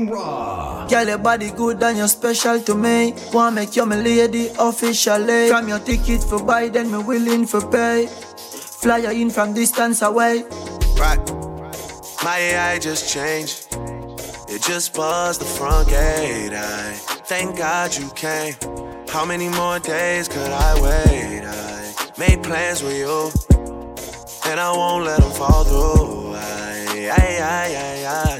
DJ Raw. Girl, your body good and you're special to me. Wanna make you my lady officially. From your ticket for buy, then me willing for pay. Fly you in from distance away. Right. My AI just changed. It just buzzed the front gate. I thank God you came. How many more days could I wait? I made plans with you, and I won't let them fall through. I, I, I, I, I.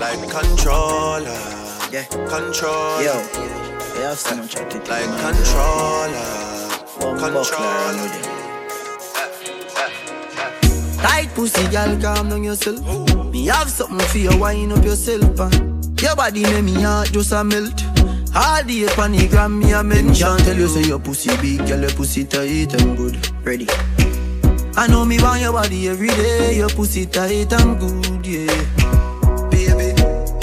like controller, Yeah. controller. Yo, they have so much attitude. Like man. controller, One controller. and with it. Tight pussy, girl, calm down yourself. Me have something for you, wind up yourself. Uh. Your body make me heart just a melt. All day on the gram, me a mention. Tell you say your pussy big, girl, your pussy tight and good. Ready? I know me want your body every day. Your pussy tight and good, yeah.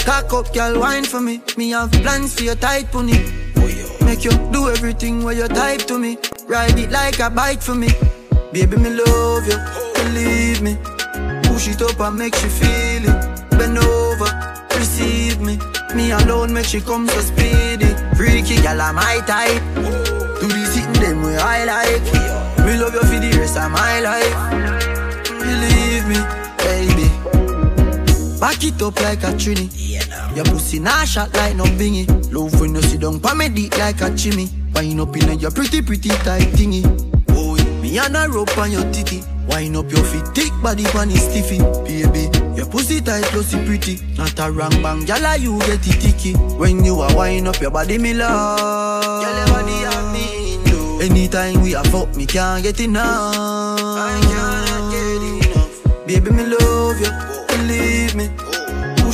Cock up, girl, wine for me. Me have plans for your tight pony. Make you do everything where you type to me. Ride it like a bike for me. Baby, me love you, believe me. Push it up and make you feel it. Bend over, receive me. Me alone make she come so speedy. Freaky gal, I'm my type. Do the sitting them way I like. Me love you for the rest of my life. Believe me, baby. Back it up like a trini. Your pussy nah shot like no bingy. Love when you sit down pa me dick like a chimney. Wind up in your pretty pretty tight thingy. Oh, me and a rope on your titty. Wind up your feet, thick body pan is stiffy. Baby, your pussy tight, pussy pretty. Not a wrong bang, gyal you get it ticky. When you are wind up your body, me love. Gyal your body mean though. Anytime we a fuck, me can't get enough. I cannot get enough. Baby, me love you, believe me.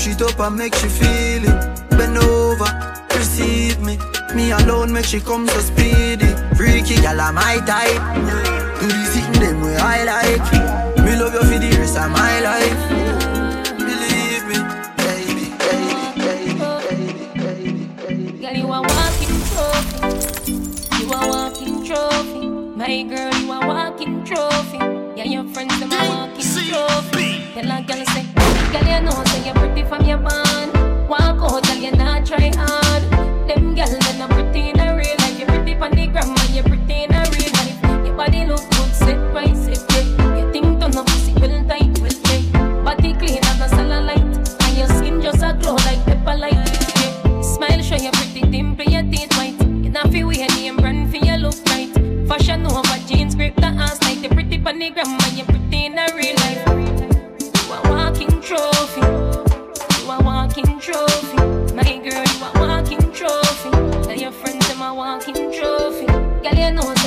Push it up and make she feel it. Bend over, receive me. Me alone make she come so speedy. Freaky gal, I'm my type. Do the thing them way I like. Me love you for the rest of my life. Believe me, baby, baby, baby, baby, baby, baby. Girl, you a walking trophy. You a walking trophy. My girl, you a walking trophy. Yeah, your friends them a walking trophy. Tell a girl say, girl, you know say you're pretty try hard. Them girl, they not pretty in a real life. You're pretty from the gram, and you're pretty in a real life. Your body look good, set right, set yeah. You think turn up pussy well tight, well tight. Body clean as a cellulite, and your skin just a glow like pepper light. Yeah. Smile, show your pretty dimple, your teeth white. You not feel weird, name brand for your look right. Fashion over jeans, grip the ass tight. You're pretty on the gram, and you're pretty in a real life. You a walking trophy. You a walking trophy. Girl,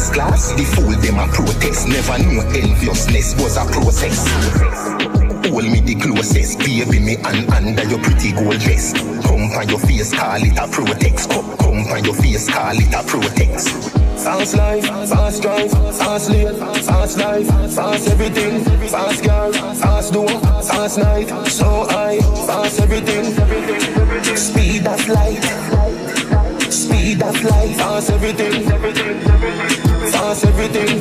the class, the fool them a protest. Never knew enviousness was a process. Hold me the closest, baby me and under your pretty gold dress. Come on your face, call it a protex. Come, come on your face, call it a protex. Fast life, fast drive, fast lane, fast life, fast everything, fast car, fast door, fast night, so high, fast everything, speed of light, speed of light, fast everything, fast everything.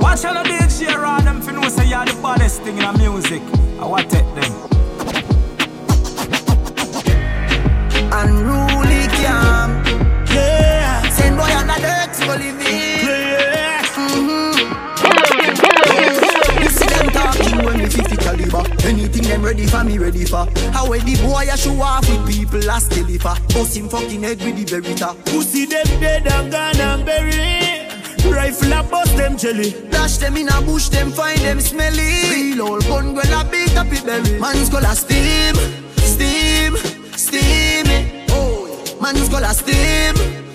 Watch all the big share on them for know say you're the baddest thing in the music. I want take them. Unruly calm. Yeah. Send boy on the dirt to live Yeah. Anything them ready for me ready for. How the boy I show off with people last deliver. Bust him fucking head with the Beretta. Pussy them dead and gone and buried. Rifle a bust them jelly. Dash them in a bush, them find them smelly. Real old gun, girl a beat up it berry. Man's call a steam, steam, steam. Oh, man's a steam, steam,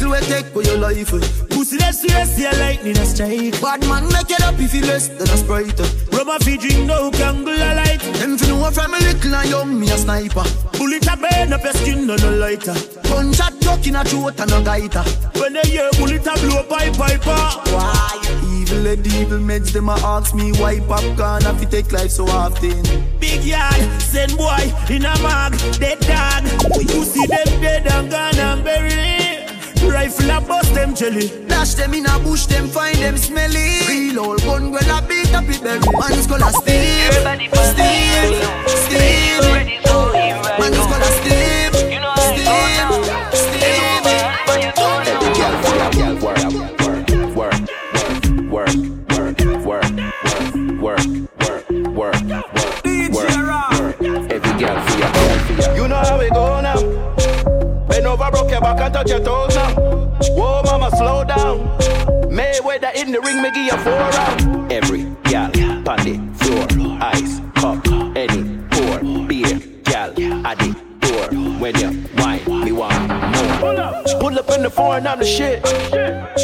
bossy a take for your life. Pussy that serious, yeah, lightning a strike. Bad man make it up if you less than a sprite. Rubber fi drink no kangle a light. Them fi know from a little and young, me a sniper. Bullet a burn up your skin, no no lighter. Gunshot tuck in a throat and no gaiter. When they hear bullet a blow pipe piper. Why? Evil and evil meds, them a ask me why popcorn if you take life so often. Big yard, send boy in a mag, dead dog. Pussy them dead and gone and buried. Rifle a bust them jelly. Dash them in a bush, them find them smelly. Real old gun, girl a beat up it berry. Man's call a Steve, Steve, Steve. Man's call back and touch your toes now. Whoa, mama, slow down. Mayweather in the ring, me give you four round. Every gal, pandy, floor, ice, cup, any, pour, beer, gal, the door. When you wine, me want more. Pull up pull up in the foreign, I'm the shit.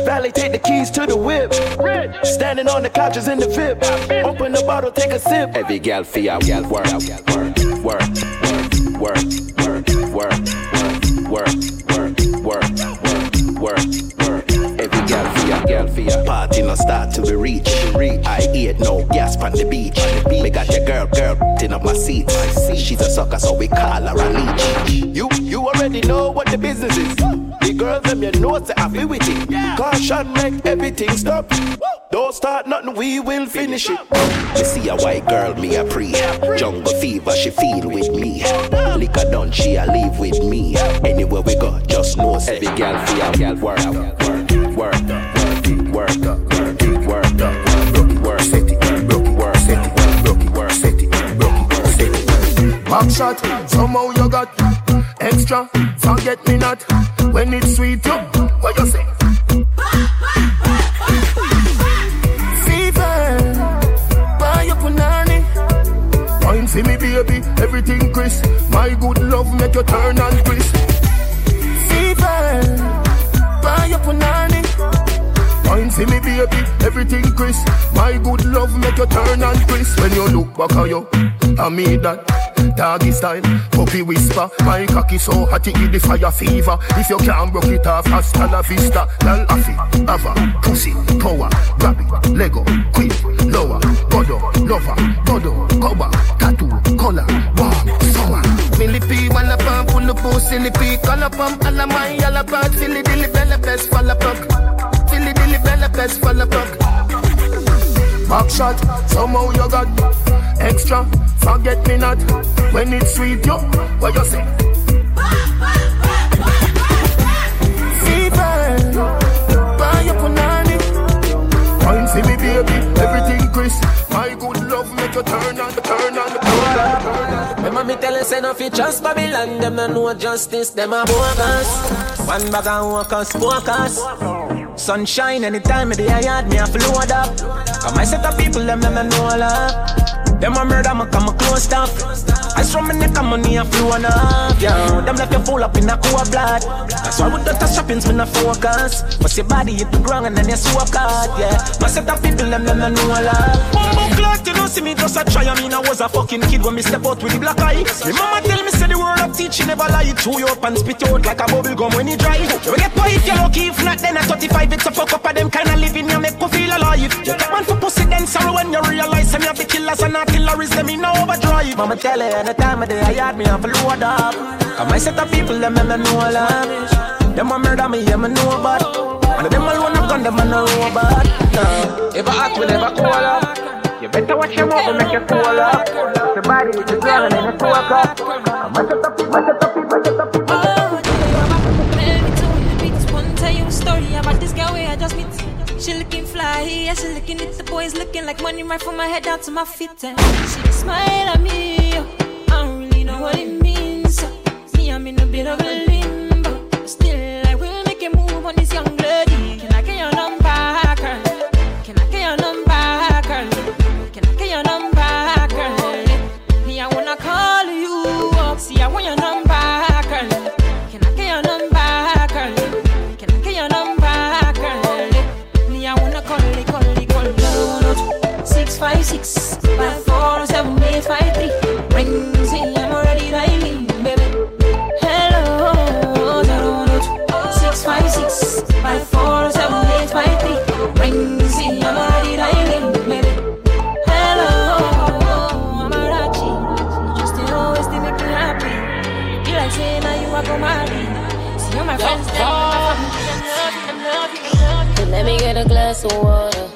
Valley, take the keys to the whip. Standing on the couches in the VIP. Open the bottle, take a sip. Every gal a gal work, work, work, work, work, start till we reach. I eat no gas on the beach. Me got your girl, girl, tin up my seat. See she's a sucker, so we call her a leech. You, you already know what the business is. The girls them you know say feel with it. Caution make everything stop. Don't start nothing, we will finish it. Me see a white girl, me a pre. Jungle fever, she feel with me. Liquor done, she a leave with me. Anywhere we go, just know every gal work, work, work, work, work, work, Back shot, somehow you got extra. Forget me not when it's sweet. You, what you say? Wine for me, baby, everything crisp. My good love make you turn and crisp. Fever, buy up punani. Wine for me, baby, everything crisp. My good love make you turn and crisp. When you look back at you, I mean that. Doggy style, puppy whisper. My cocky so hot it give the fire fever. If you can't broke it off, hasta la vista. Lal afi, ava, pussy, power, grab it, Lego, quick, lower, godo, lover, godo, cover, tattoo, color, warm, summer. Millipede, one up and pull up, oh, silly pea, call up, um, all of my, all about, Philly, dilly, bella, best, fall up, Philly, dilly, bella, best, fall up, Back shot. Somehow you got extra. Forget me not when it's sweet, yo. What you say? Wine see me, baby, everything crisp. My good love make you turn on, turn on, turn on. Remember me tell you say no fi trust Babylon Them no know justice, them a bogus One bag of workers, focus Sunshine anytime of the day I yard me a flood up Come I set up people, them them no know love them a murder, me come a close up. I from my neck and money a flow up, yeah. Them left you full up in a cool blood. That's why with the touch shoppings, me no focus. But your body hit the ground and then you swap hard, yeah. My set of people, them them no know a lot. Bumbo clock, you don't see me just a try. I mean I was a fucking kid when me step out with the black eye. My mama tell me say the word of teaching never lie. Chew you up and spit you out like a bubble gum when you dry. You get if you're lucky, if not then at 35 it's a fuck up of them kind of living you make me feel alive. You get one for pussy then when you realize I'm the killers and not artillery, them in overdrive. Mama tell her anytime of day I had me have a load up. Cause my set of people, them me know a lot. Them a murder me, yeah, me know about. And them alone a gun, them a no robot. No, if I act, we never call up. You better watch your mouth and make you cool up. The body is oh, the ground and then you talk up. My set of people, my set of people, my set of people. Tell you a story about this girl where I just meet. She looking fly, yeah, she looking at the boys looking like money right from my head down to my feet. And she smile at me, I don't really know what it means. Me, I'm in a bit of a limbo. Still, a glass of water.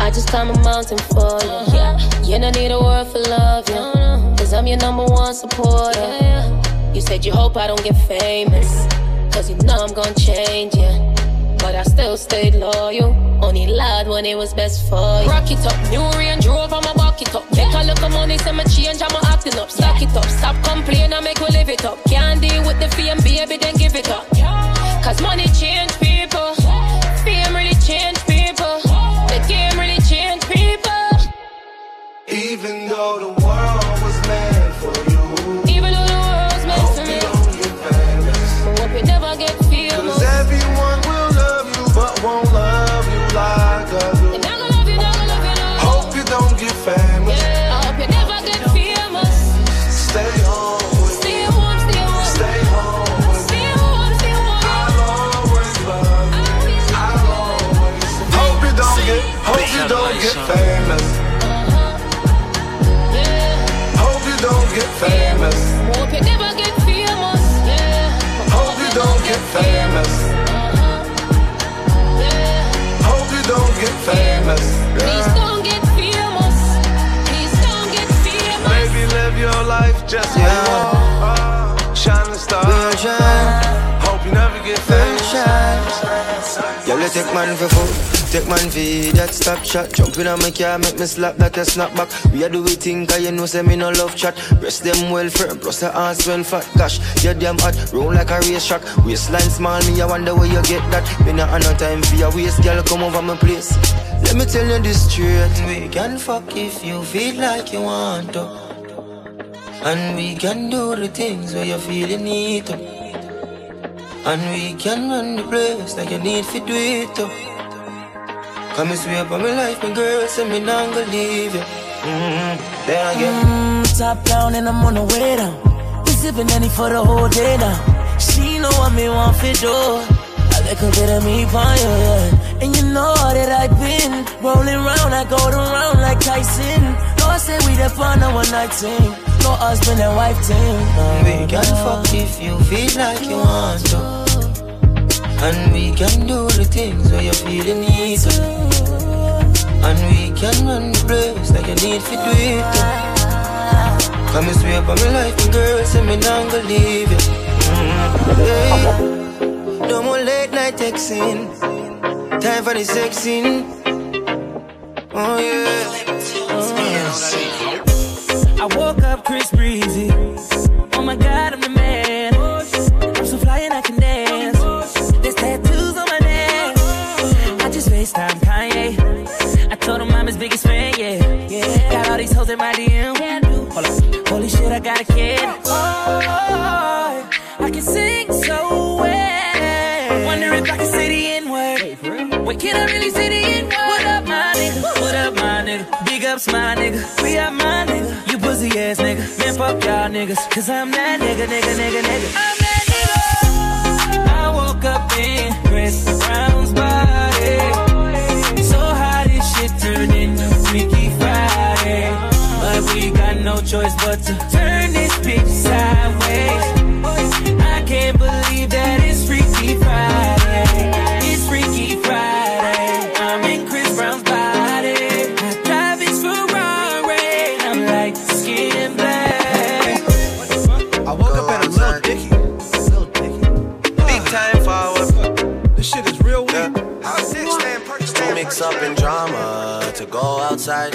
I just climb a mountain for you. You don't need a word for love, yeah. Cause I'm your number one supporter. You said you hope I don't get famous. Cause you know I'm gonna change, yeah. But I still stayed loyal. Only lied when it was best for you. Rock it up, new Range Rover, I'ma it up. Take a look at money, say my change, I'ma acting up. Stack it up, stop complaining, I make we live it up. Can't deal with the fame, baby, then give it up. Cause money change change people. The game really change people. Even though the world was meant Let's take man for food. Take man for that stop shot. Jump in on my car, make me slap that a snap back. We are do we think, cause you know, say me no love chat. Breast them well firm, plus the ass well fat. Gosh, you damn hot, roll like a race track. Waistline small, me, I wonder where you get that. Me not have no time for your waist, girl, come over my place. Let me tell you this straight. We can fuck if you feel like you want to. And we can do the things where you feel you need to. And we can run the place like you need to do it. Come and swear by my life, my girl, say me not gonna leave you. Mm-hmm. Then again. Mm, top down and I'm on the way down. We sipping any for the whole day now. She know what me want for do. A bit of me for you, yeah. And you know that I've been rolling round, I go around like Tyson. No, I say we the fun of one night team. No husband and wife team. No, We can fuck if you feel like you want to. And we can do the things where you feel the need to. And we can run the place like you need to do it. Come and sweep on my life, my girl, say me not gonna leave you. Mm, yeah. No more late night texting. Time for the sexing. Oh yeah. I woke up Chris Breezy. I got a kid. Oh, I can sing so well. Wonder if I can say the N word. Wait, can I really say the N word? What up, my nigga? What up, my nigga? Big ups, my nigga. We are my nigga. You pussy ass nigga. Man, fuck y'all niggas. Cause I'm that nigga, nigga, nigga, nigga. I'm that nigga. I woke up in Chris Brown's body. So how this shit turned into Freaky Friday. But we got no choice but to turn this bitch sideways. I can't believe that it's Freaky Friday. It's Freaky Friday. I'm in Chris Brown's body. I drive his Ferrari. I'm like skin black. I woke up and a little dicky. Big uh. time forward. This shit is real weak. Too mix up in drama to go outside.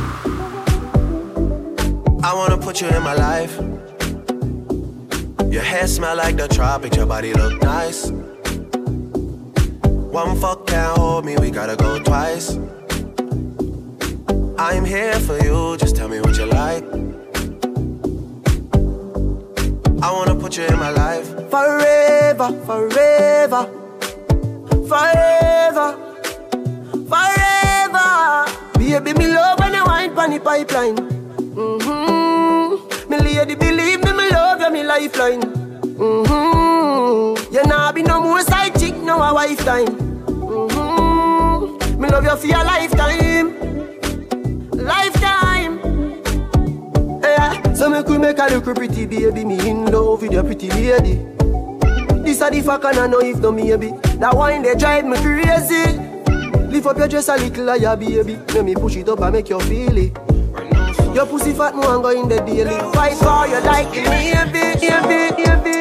I wanna put you in my life. Your hair smell like the tropics, your body look nice. One fuck can't hold me, we gotta go twice. I'm here for you, just tell me what you like. I wanna put you in my life. Forever, forever, forever, forever. Baby, me love when you wine pon the pipeline. Mm-hmm. Me lady, believe me, me love you, me lifeline. Mm-hmm. You nah be no more side chick, no a wife time. Mm-hmm. Me love you for your lifetime, lifetime. Yeah. So me could make a look pretty baby, me in love with your pretty lady. This a the fuck and I know if no maybe. That wine they drive me crazy. Lift up your dress a little like your baby. Let me push it up and make you feel it. Your pussy fat, one go in the daily. Fight for you like baby, baby, baby.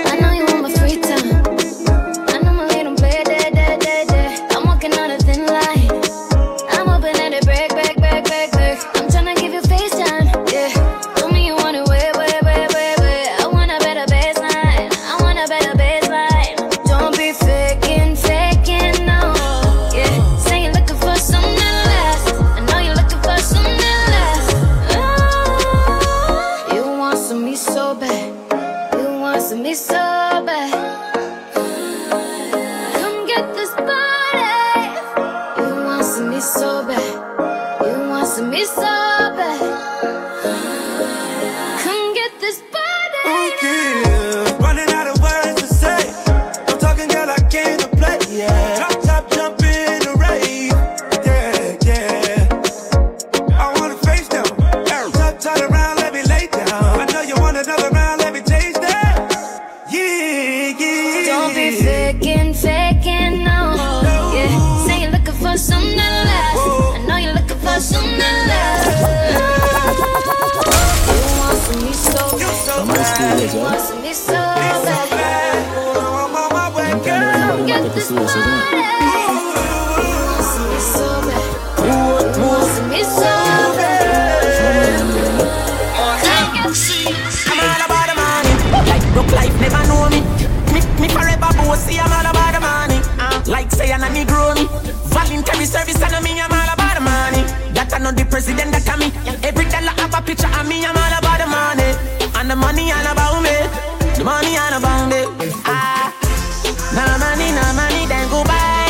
see I'm all about the money. Uh. Like say I'm a Negro. Voluntary service and me I'm all about the money. That I know the president that me. Every dollar have a picture of me I'm all about the money. And the money all about me. The money all about me. Ah, no money, no money, then go buy.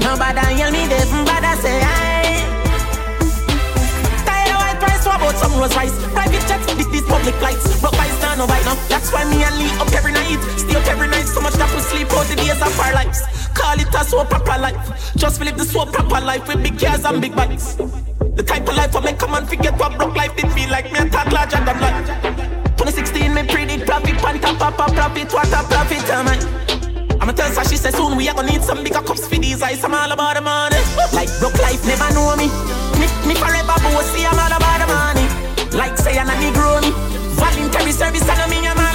Nobody yell me, they from bad I say aye. Tired of white rice, what about some rose rice? Private jets, this public lights. Rock eyes, no, no, right now. That's why me and Lee up here sleep out the days of our lives. Call it a so proper life. Just live the so proper life with big cars and big bikes. The type of life I make come and forget what broke life did feel like. Me a talk larger than life. 2016, me predict profit, panta, papa, profit, what a profit, am I? I'ma tell her, she said soon we are gonna need some bigger cups for these eyes. I'm all about the money. Like broke life never know me. Me, me forever bossy, I'm all about the money. Like say I'm a Negro me. Voluntary service, and me, I'm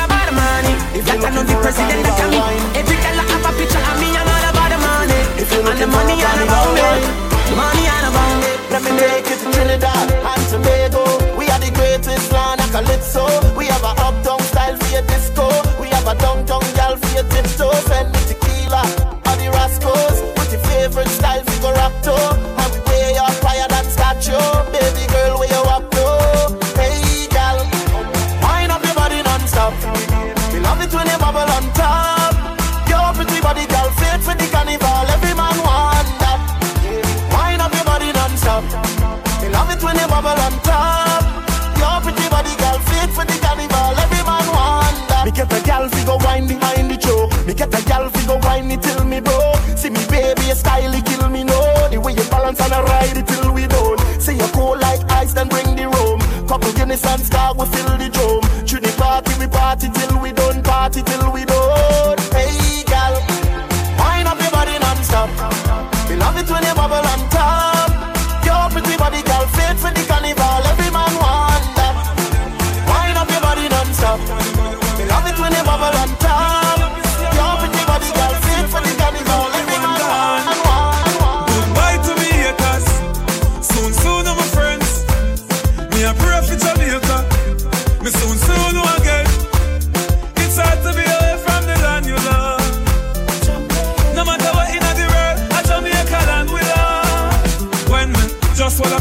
all about the money. If that I know the president, that can. Every girl I have a picture of me, I'm all about the money. If you And the money all about me. Money all about me. Let me make it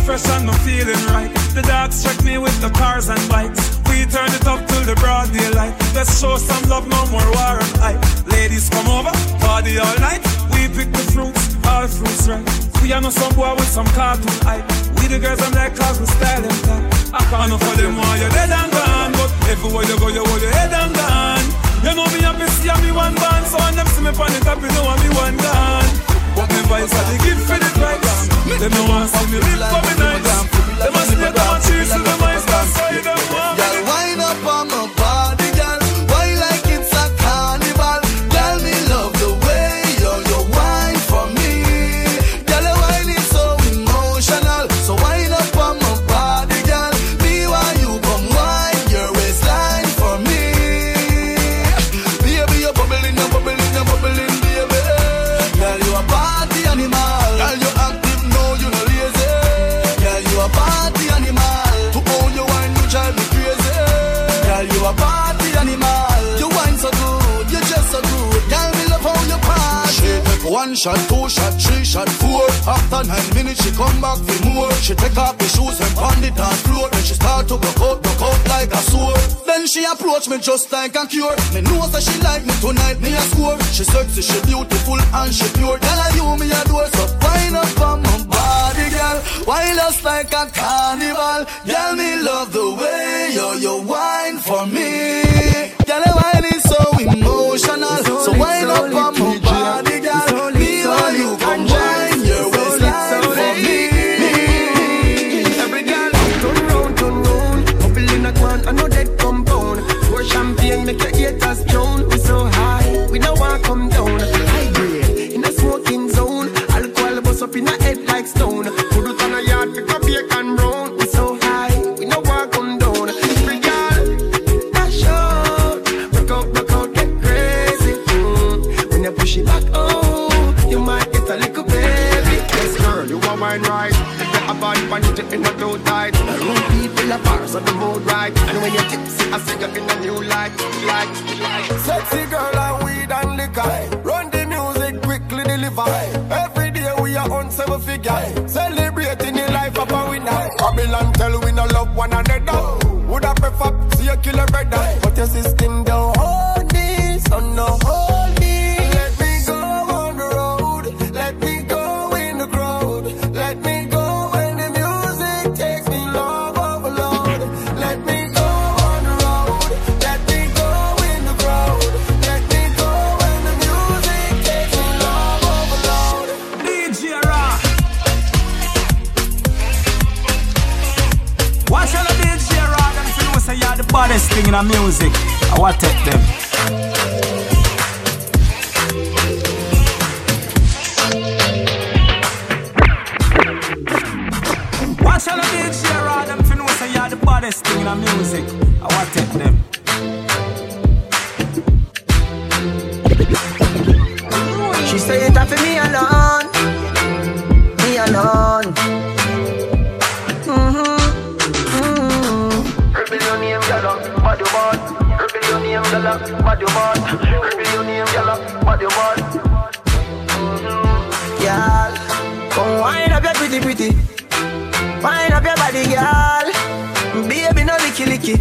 fresh and I'm feeling right. The dogs check me with the cars and bikes. We turn it up till the broad daylight. Let's show some love, no more war and hype. Ladies come over, party all night. We pick the fruits, all fruits right. We are no some boy with some cartoon hype. We the girls, I'm like we style them top. I can't know for them why you're dead and gone. But everywhere you go, you hold your head and gone. You know me happy see me one band. So when them see me on the top, you know I'm me one gone. But me vibes are the gift for the price. Them no want see me live for me nights. Them a stay them a cheese them eyes. That's why don't want one shot, two shot, three shot, four. After nine minutes, she come back for more. She take off the shoes and pound it on floor. Then she start to go out, broke out like a sword. Then she approach me just like a cure. Me know that she like me tonight, me a score. She sexy, she beautiful and she pure. Girl, I you me a door, so wind up on my body, girl. Wild us like a carnival. Girl, me love the way you you wine for me. Girl, your wine is so right. And when you're tipsy, I see you in a new light, light, light. Sexy girl and weed and liquor. Run the music, quickly deliver. Every day we are on seven figure. Guy. Celebrating the life of a winner. Babylon tell we no love one another. Would I prefer see you kill a brother? But your system music. I want take them. What you want? Reveal your name, gala, what you want? Reveal your name, gala, what you want? Girl, come wind up your pretty pretty, wind up your body, girl. Baby, no licky licky.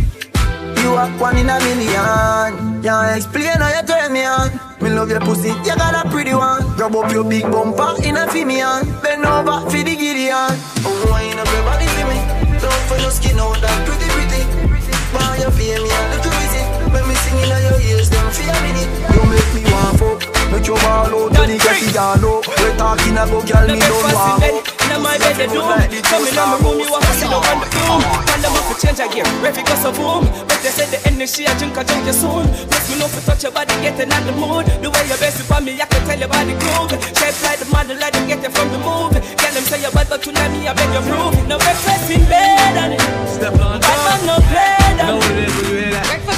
You are one in a million. Can't explain how you turn me on. Me love your pussy, you got a pretty one. Grab up your big bumper in a female. Bend over for the Gideon. Oh, wind up your body for me. Don't for your skin out that pretty pretty. Why you feel me a little busy? When me singing on your ears, them feel a minute. You make me want fuck. Make you ball out get it all out. We talking about girl, me don't want fuck. Inna my bed they do. Come in my room, you want to sit down on the room Tell them off to change a gear, ready go so boom. But they say the energy I drink, I drink you soon. Make me know to touch your body, getting on the mood. The way you're best for me, I can tell your body groove. Shape like the model, like them get you from the move. Tell them say you're bad, but tonight me, I beg you prove. No breakfast in bed, and Step on Bad man, no play, darling Breakfast in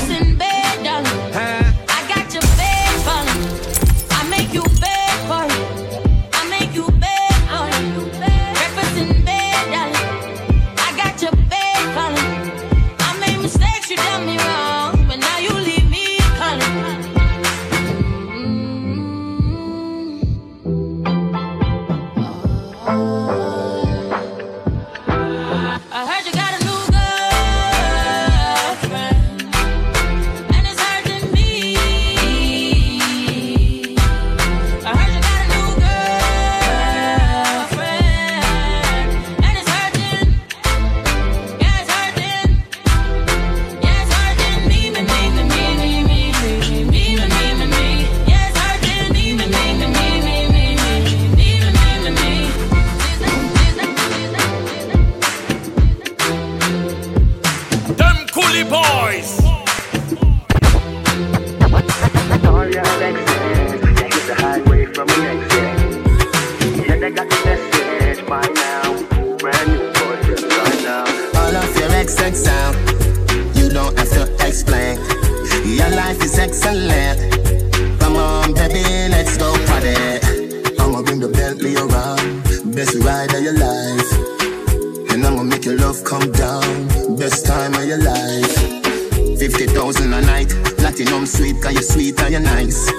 platinum sweet, cause you're sweet and you're nice.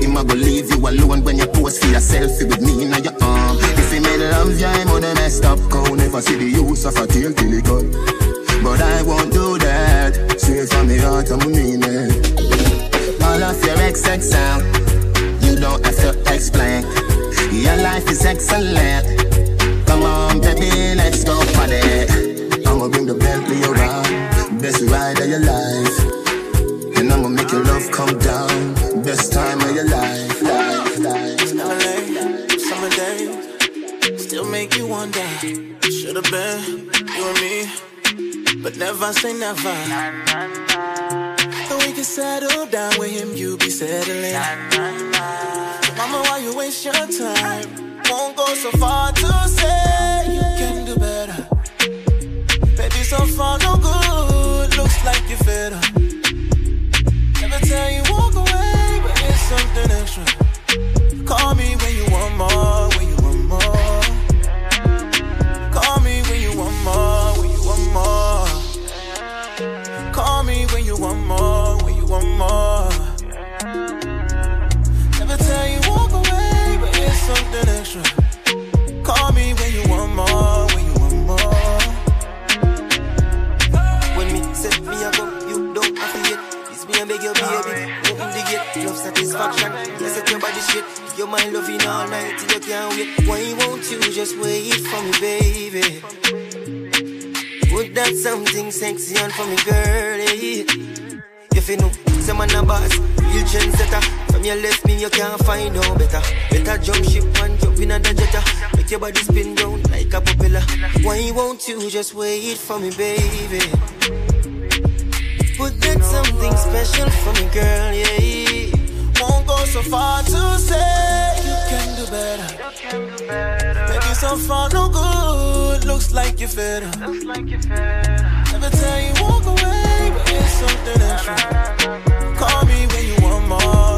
Him a go leave you alone when you pose for your selfie with me in your arm. If he made love, yeah, him woulda messed up. Cause never see the use of a tail till he cut. But I won't do that. Straight from the heart, I'm mean it. All of your XX sound, you don't have to explain. Your life is excellent. Come on, baby, let's go party. I'ma bring the Bentley around, best ride of your life. And I'ma make your love come down, best time of your life. life, life. LA, summer days, still make you wonder. Should've been you and me, but never say never. So we can settle down with him, you be settling. Mama, why you waste your time? Won't go so far to say you can do better. Baby, so far no good. Looks like you're fed something extra. Call me when you want more, when you want more. For me, girlie. If you know, say man a boss, real trendsetter. From your left me, you can't find no better. Better jump ship and jump in the jetta. Make your body spin down like a propeller. Why won't you just wait for me, baby? Put that something special for me, girl, yeah. Won't go so far to say you can do better. Maybe so far no good. Looks like you're fed up. Every time you walk away, but it's something extra. Call me when you want more.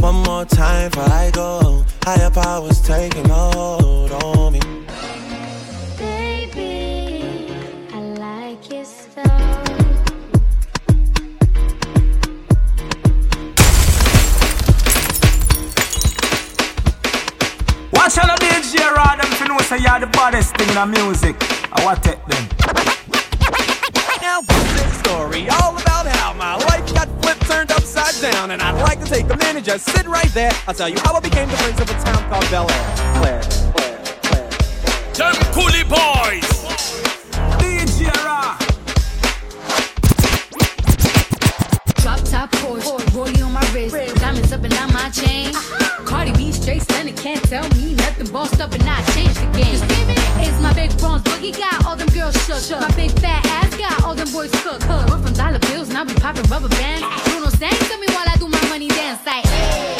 One more time before I go. Higher powers taking a hold on me. Baby, I like it so. Watch out the DJ Rod them fi know say you're the baddest thing in the music. I want it then. Story all about how my life got flipped, turned upside down, and I'd like to take a minute, just sit right there. I'll tell you how I became the prince of a town called Bel Air. Claire, Claire, Claire. Them Coolie Boys. DJ Top Porsche, rollie on my wrist, diamonds up and down my chain. Cardi B straight stunning, can't tell me nothing. Bossed up and I changed the game. It's my big bronze boogie got all them girls shook. My big fat ass got all them boys cooked. We're from dollar bills and I be popping rubber bands. Bruno sang to me while I do my money dance like. Hey.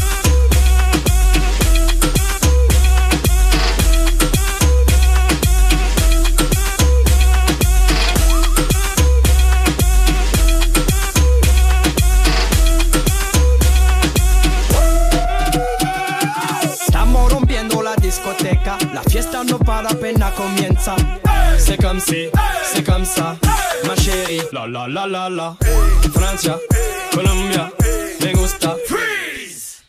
Para apenas comienza. C'est comme si, c'est comme ça, ma chérie. La la la la la. Francia, Colombia, me gusta. Freeze.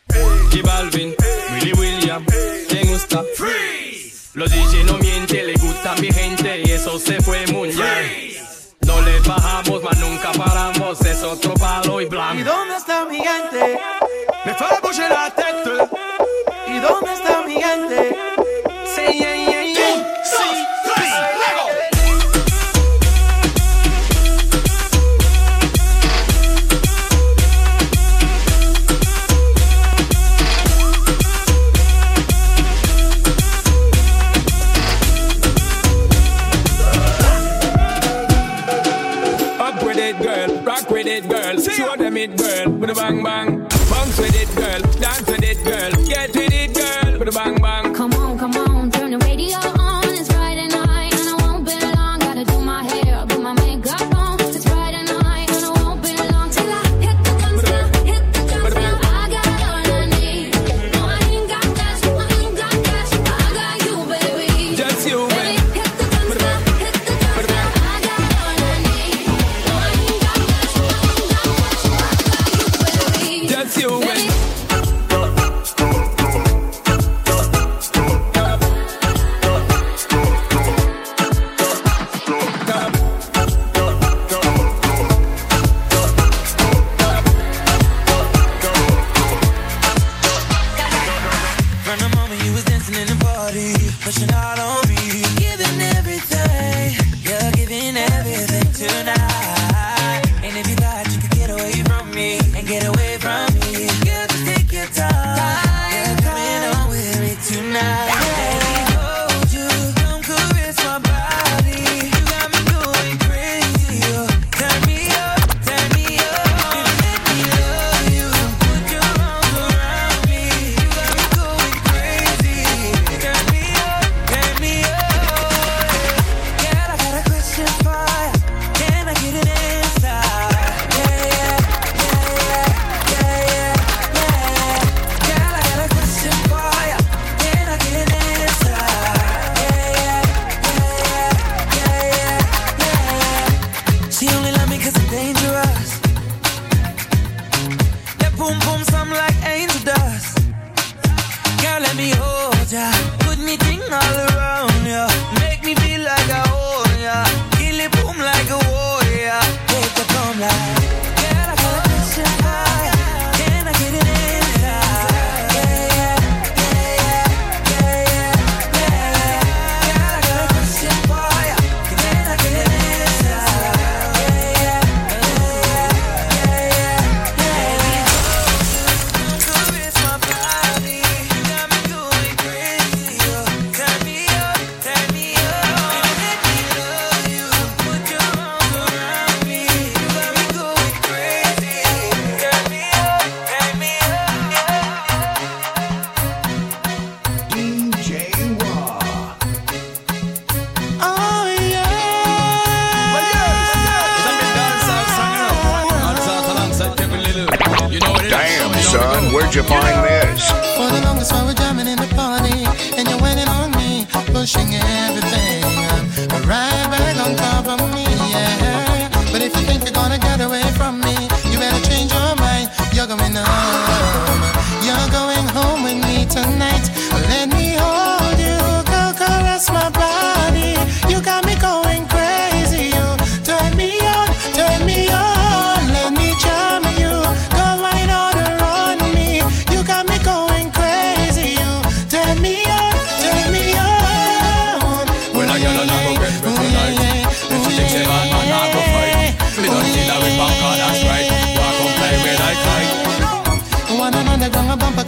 Y Balvin, Willy William, me gusta. Freeze. Los DJ no mienten, le gusta a mi gente y eso se fue muy bien. No le bajamos, mas nunca paramos, es otro palo y blanco. ¿Y dónde está mi gente? Me fue bouger la tête. ¿Y dónde está mi gente?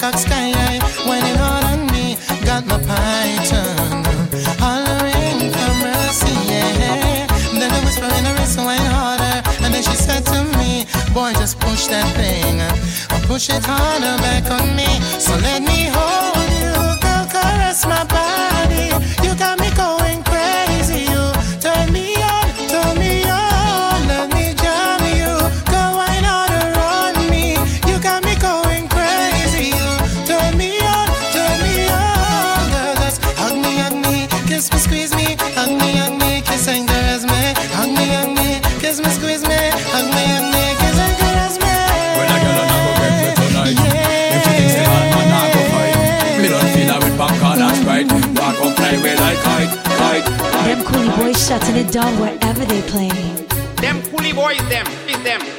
peacock sky eh? high. Whining hard on me, got my python hollering for mercy. Yeah. Then I whisper in her ear, so I wine harder, and then she said to me, Boy, just push that thing, or push it harder back on me. So let me hold you, girl, caress my body. That's in a doll wherever they play. Them coolie boys, them, is them.